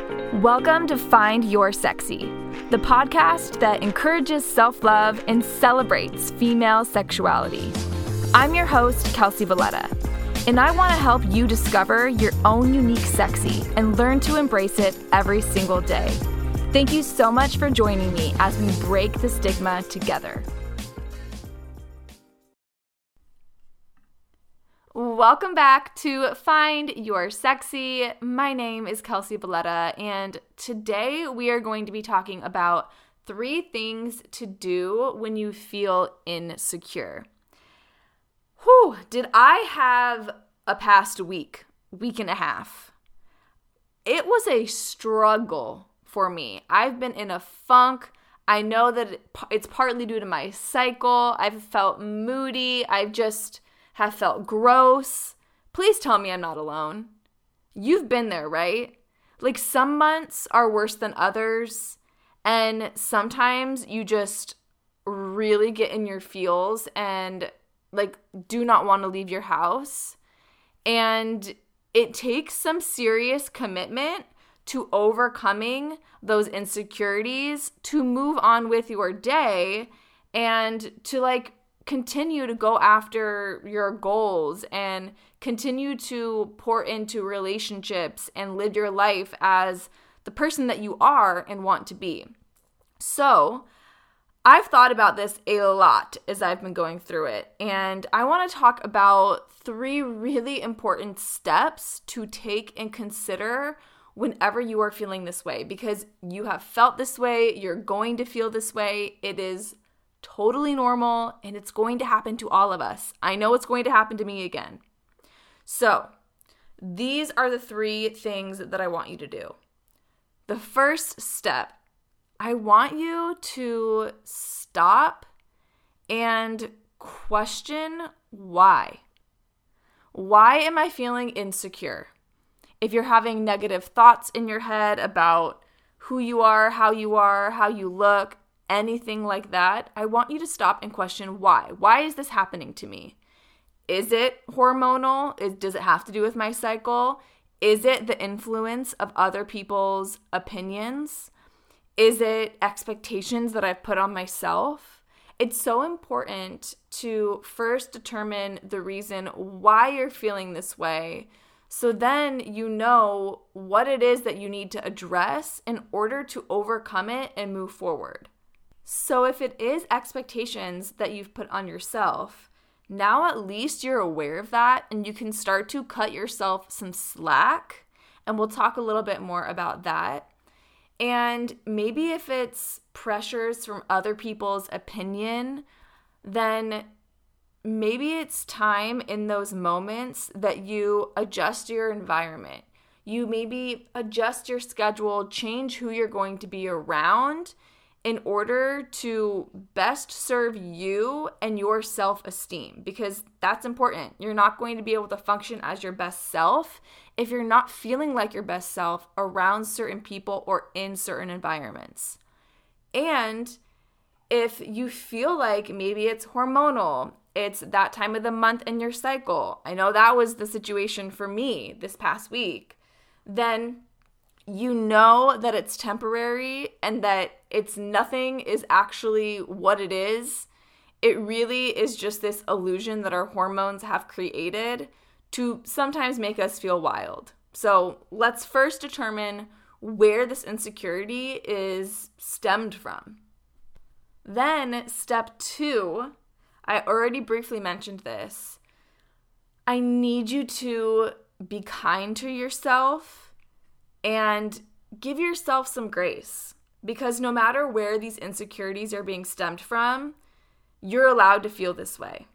Welcome to Find Your Sexy, the podcast that encourages self love and celebrates female sexuality. I'm your host, Kelsey Valletta, and I want to help you discover your own unique sexy and learn to embrace it every single day. Thank you so much for joining me as we break the stigma together. Welcome back to Find Your Sexy. My name is Kelsey Valletta, and today we are going to be talking about three things to do when you feel insecure. Whew, did I have a past week, week and a half? It was a struggle for me. I've been in a funk. I know that it's partly due to my cycle. I've felt moody. I've just have felt gross. Please tell me I'm not alone. You've been there, right? Like some months are worse than others, and sometimes you just really get in your feels and like do not want to leave your house. And it takes some serious commitment to overcoming those insecurities to move on with your day and to like continue to go after your goals and continue to pour into relationships and live your life as the person that you are and want to be. So, I've thought about this a lot as I've been going through it, and I want to talk about three really important steps to take and consider whenever you are feeling this way because you have felt this way, you're going to feel this way. It is totally normal and it's going to happen to all of us. I know it's going to happen to me again. So, these are the three things that I want you to do. The first step, I want you to stop and question why. Why am I feeling insecure? If you're having negative thoughts in your head about who you are, how you are, how you look, anything like that, I want you to stop and question why. Why is this happening to me? Is it hormonal? Is, does it have to do with my cycle? Is it the influence of other people's opinions? Is it expectations that I've put on myself? It's so important to first determine the reason why you're feeling this way so then you know what it is that you need to address in order to overcome it and move forward. So if it is expectations that you've put on yourself, now at least you're aware of that and you can start to cut yourself some slack. And we'll talk a little bit more about that. And maybe if it's pressures from other people's opinion, then maybe it's time in those moments that you adjust your environment. You maybe adjust your schedule, change who you're going to be around in order to best serve you and your self esteem because that's important. You're not going to be able to function as your best self if you're not feeling like your best self around certain people or in certain environments. And if you feel like maybe it's hormonal, it's that time of the month in your cycle. I know that was the situation for me this past week. Then you know that it's temporary and that it's nothing is actually what it is. It really is just this illusion that our hormones have created to sometimes make us feel wild. So let's first determine where this insecurity is stemmed from. Then, step two, I already briefly mentioned this. I need you to be kind to yourself and give yourself some grace because no matter where these insecurities are being stemmed from, you're allowed to feel this way.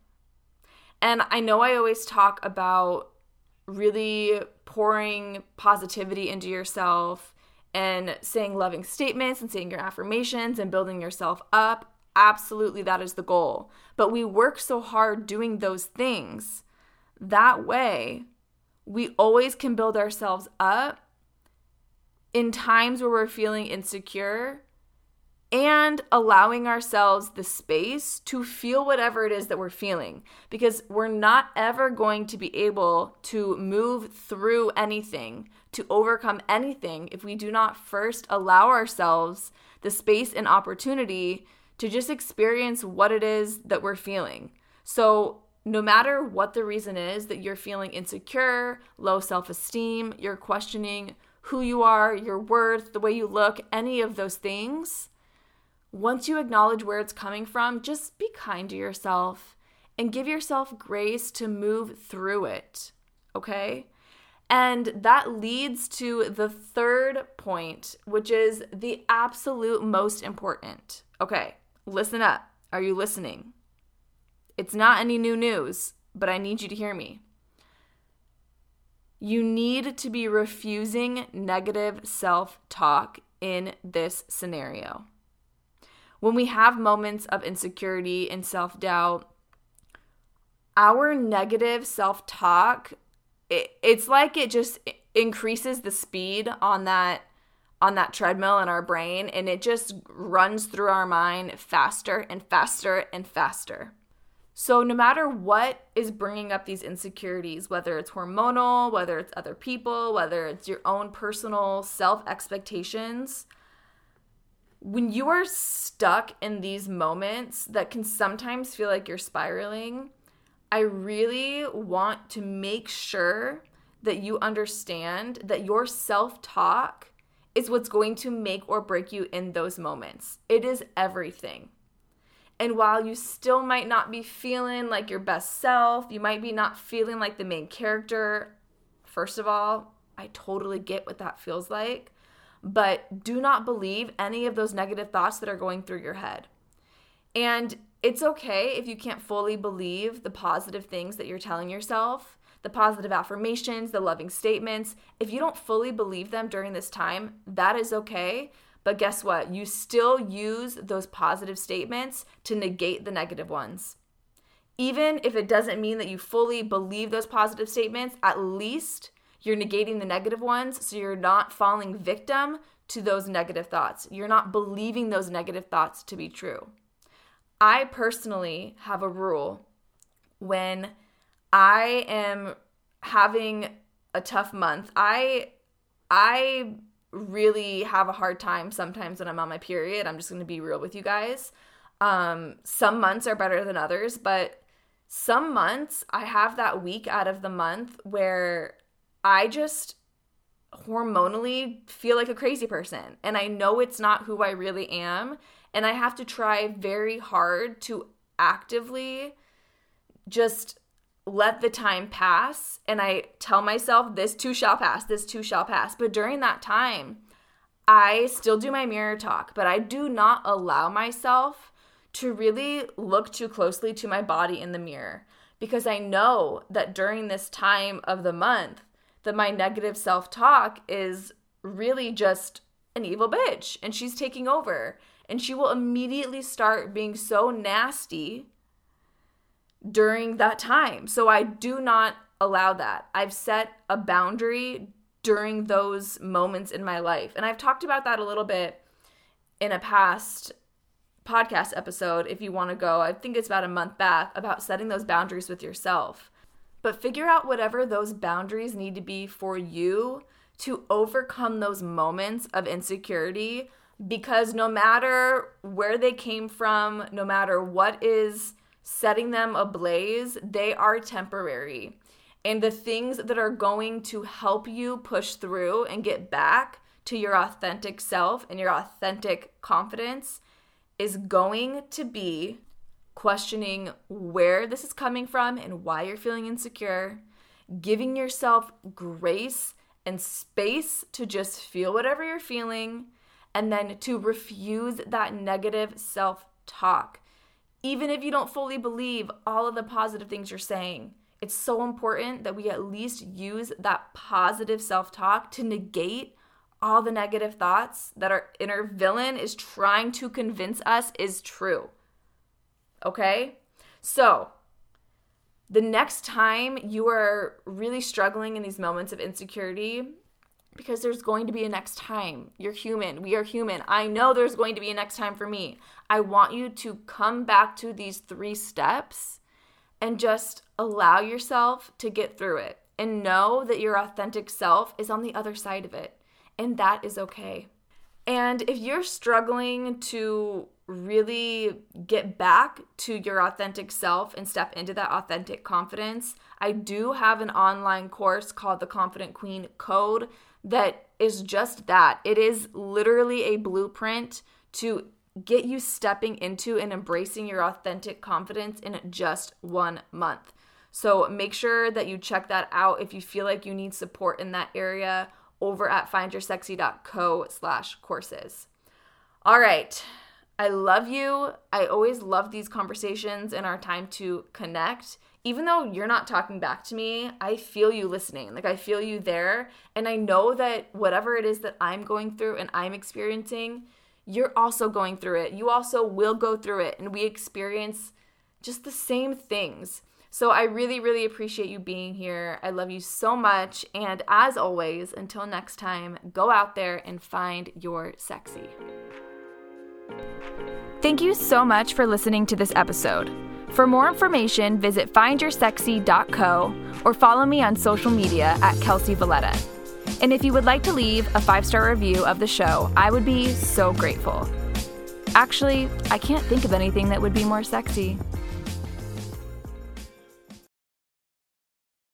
And I know I always talk about really pouring positivity into yourself and saying loving statements and saying your affirmations and building yourself up. Absolutely, that is the goal. But we work so hard doing those things. That way, we always can build ourselves up in times where we're feeling insecure and allowing ourselves the space to feel whatever it is that we're feeling because we're not ever going to be able to move through anything, to overcome anything, if we do not first allow ourselves the space and opportunity to just experience what it is that we're feeling. So, no matter what the reason is that you're feeling insecure, low self esteem, you're questioning who you are, your worth, the way you look, any of those things, once you acknowledge where it's coming from, just be kind to yourself and give yourself grace to move through it. Okay? And that leads to the third point, which is the absolute most important. Okay, listen up. Are you listening? It's not any new news, but I need you to hear me. You need to be refusing negative self talk in this scenario. When we have moments of insecurity and self doubt, our negative self talk, it, it's like it just increases the speed on that on that treadmill in our brain and it just runs through our mind faster and faster and faster. So, no matter what is bringing up these insecurities, whether it's hormonal, whether it's other people, whether it's your own personal self expectations, when you are stuck in these moments that can sometimes feel like you're spiraling, I really want to make sure that you understand that your self talk is what's going to make or break you in those moments. It is everything. And while you still might not be feeling like your best self, you might be not feeling like the main character. First of all, I totally get what that feels like, but do not believe any of those negative thoughts that are going through your head. And it's okay if you can't fully believe the positive things that you're telling yourself, the positive affirmations, the loving statements. If you don't fully believe them during this time, that is okay but guess what? You still use those positive statements to negate the negative ones. Even if it doesn't mean that you fully believe those positive statements, at least you're negating the negative ones so you're not falling victim to those negative thoughts. You're not believing those negative thoughts to be true. I personally have a rule when I am having a tough month. I I really have a hard time sometimes when I'm on my period. I'm just going to be real with you guys. Um, some months are better than others, but some months I have that week out of the month where I just hormonally feel like a crazy person. And I know it's not who I really am. And I have to try very hard to actively just let the time pass and I tell myself, this too shall pass, this too shall pass. But during that time, I still do my mirror talk, but I do not allow myself to really look too closely to my body in the mirror because I know that during this time of the month, that my negative self talk is really just an evil bitch and she's taking over and she will immediately start being so nasty during that time. So I do not allow that. I've set a boundary during those moments in my life. And I've talked about that a little bit in a past podcast episode if you want to go. I think it's about a month back about setting those boundaries with yourself. But figure out whatever those boundaries need to be for you to overcome those moments of insecurity because no matter where they came from, no matter what is setting them ablaze, they are temporary. And the things that are going to help you push through and get back to your authentic self and your authentic confidence is going to be questioning where this is coming from and why you're feeling insecure, giving yourself grace and space to just feel whatever you're feeling, and then to refuse that negative self talk even if you don't fully believe all of the positive things you're saying. It's so important that we at least use that positive self talk to negate all the negative thoughts that our inner villain is trying to convince us is true. Okay? So, the next time you are really struggling in these moments of insecurity, because there's going to be a next time. You're human. We are human. I know there's going to be a next time for me. I want you to come back to these three steps and just allow yourself to get through it and know that your authentic self is on the other side of it. And that is okay. And if you're struggling to really get back to your authentic self and step into that authentic confidence, I do have an online course called the Confident Queen Code that is just that. It is literally a blueprint to get you stepping into and embracing your authentic confidence in just one month. So make sure that you check that out if you feel like you need support in that area over at findyoursexy.co slash courses. All right. I love you. I always love these conversations and our time to connect. Even though you're not talking back to me, I feel you listening. Like I feel you there. And I know that whatever it is that I'm going through and I'm experiencing, you're also going through it. You also will go through it. And we experience just the same things. So I really, really appreciate you being here. I love you so much. And as always, until next time, go out there and find your sexy. Thank you so much for listening to this episode. For more information, visit findyoursexy.co or follow me on social media at Kelsey Valletta. And if you would like to leave a five star review of the show, I would be so grateful. Actually, I can't think of anything that would be more sexy.